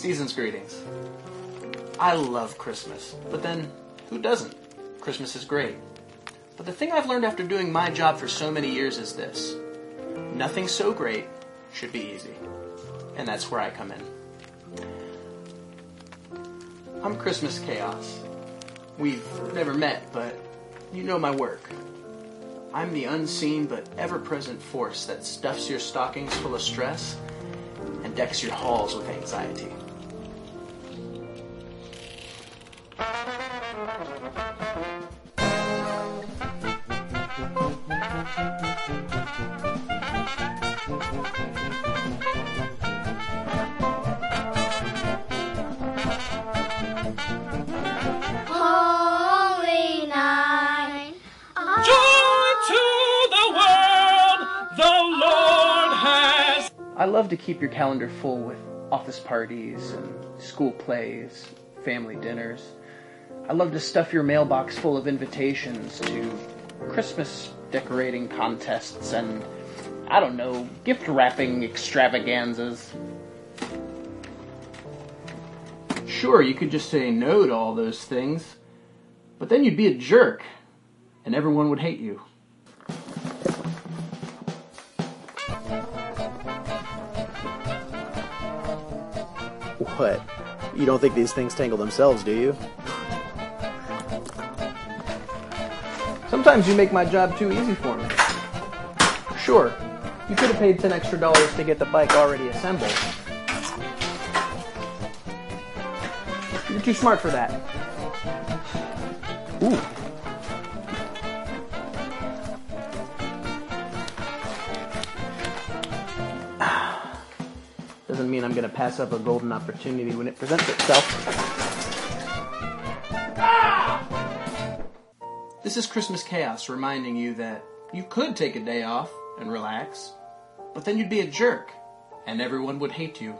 Season's greetings. I love Christmas, but then who doesn't? Christmas is great. But the thing I've learned after doing my job for so many years is this nothing so great should be easy. And that's where I come in. I'm Christmas Chaos. We've never met, but you know my work. I'm the unseen but ever present force that stuffs your stockings full of stress and decks your halls with anxiety. I love to keep your calendar full with office parties and school plays, family dinners. I love to stuff your mailbox full of invitations to Christmas decorating contests and, I don't know, gift wrapping extravaganzas. Sure, you could just say no to all those things, but then you'd be a jerk, and everyone would hate you. What? You don't think these things tangle themselves, do you? Sometimes you make my job too easy for me. Sure, you could have paid 10 extra dollars to get the bike already assembled. You're too smart for that. Ooh. Doesn't mean I'm gonna pass up a golden opportunity when it presents itself. This is Christmas Chaos reminding you that you could take a day off and relax, but then you'd be a jerk, and everyone would hate you.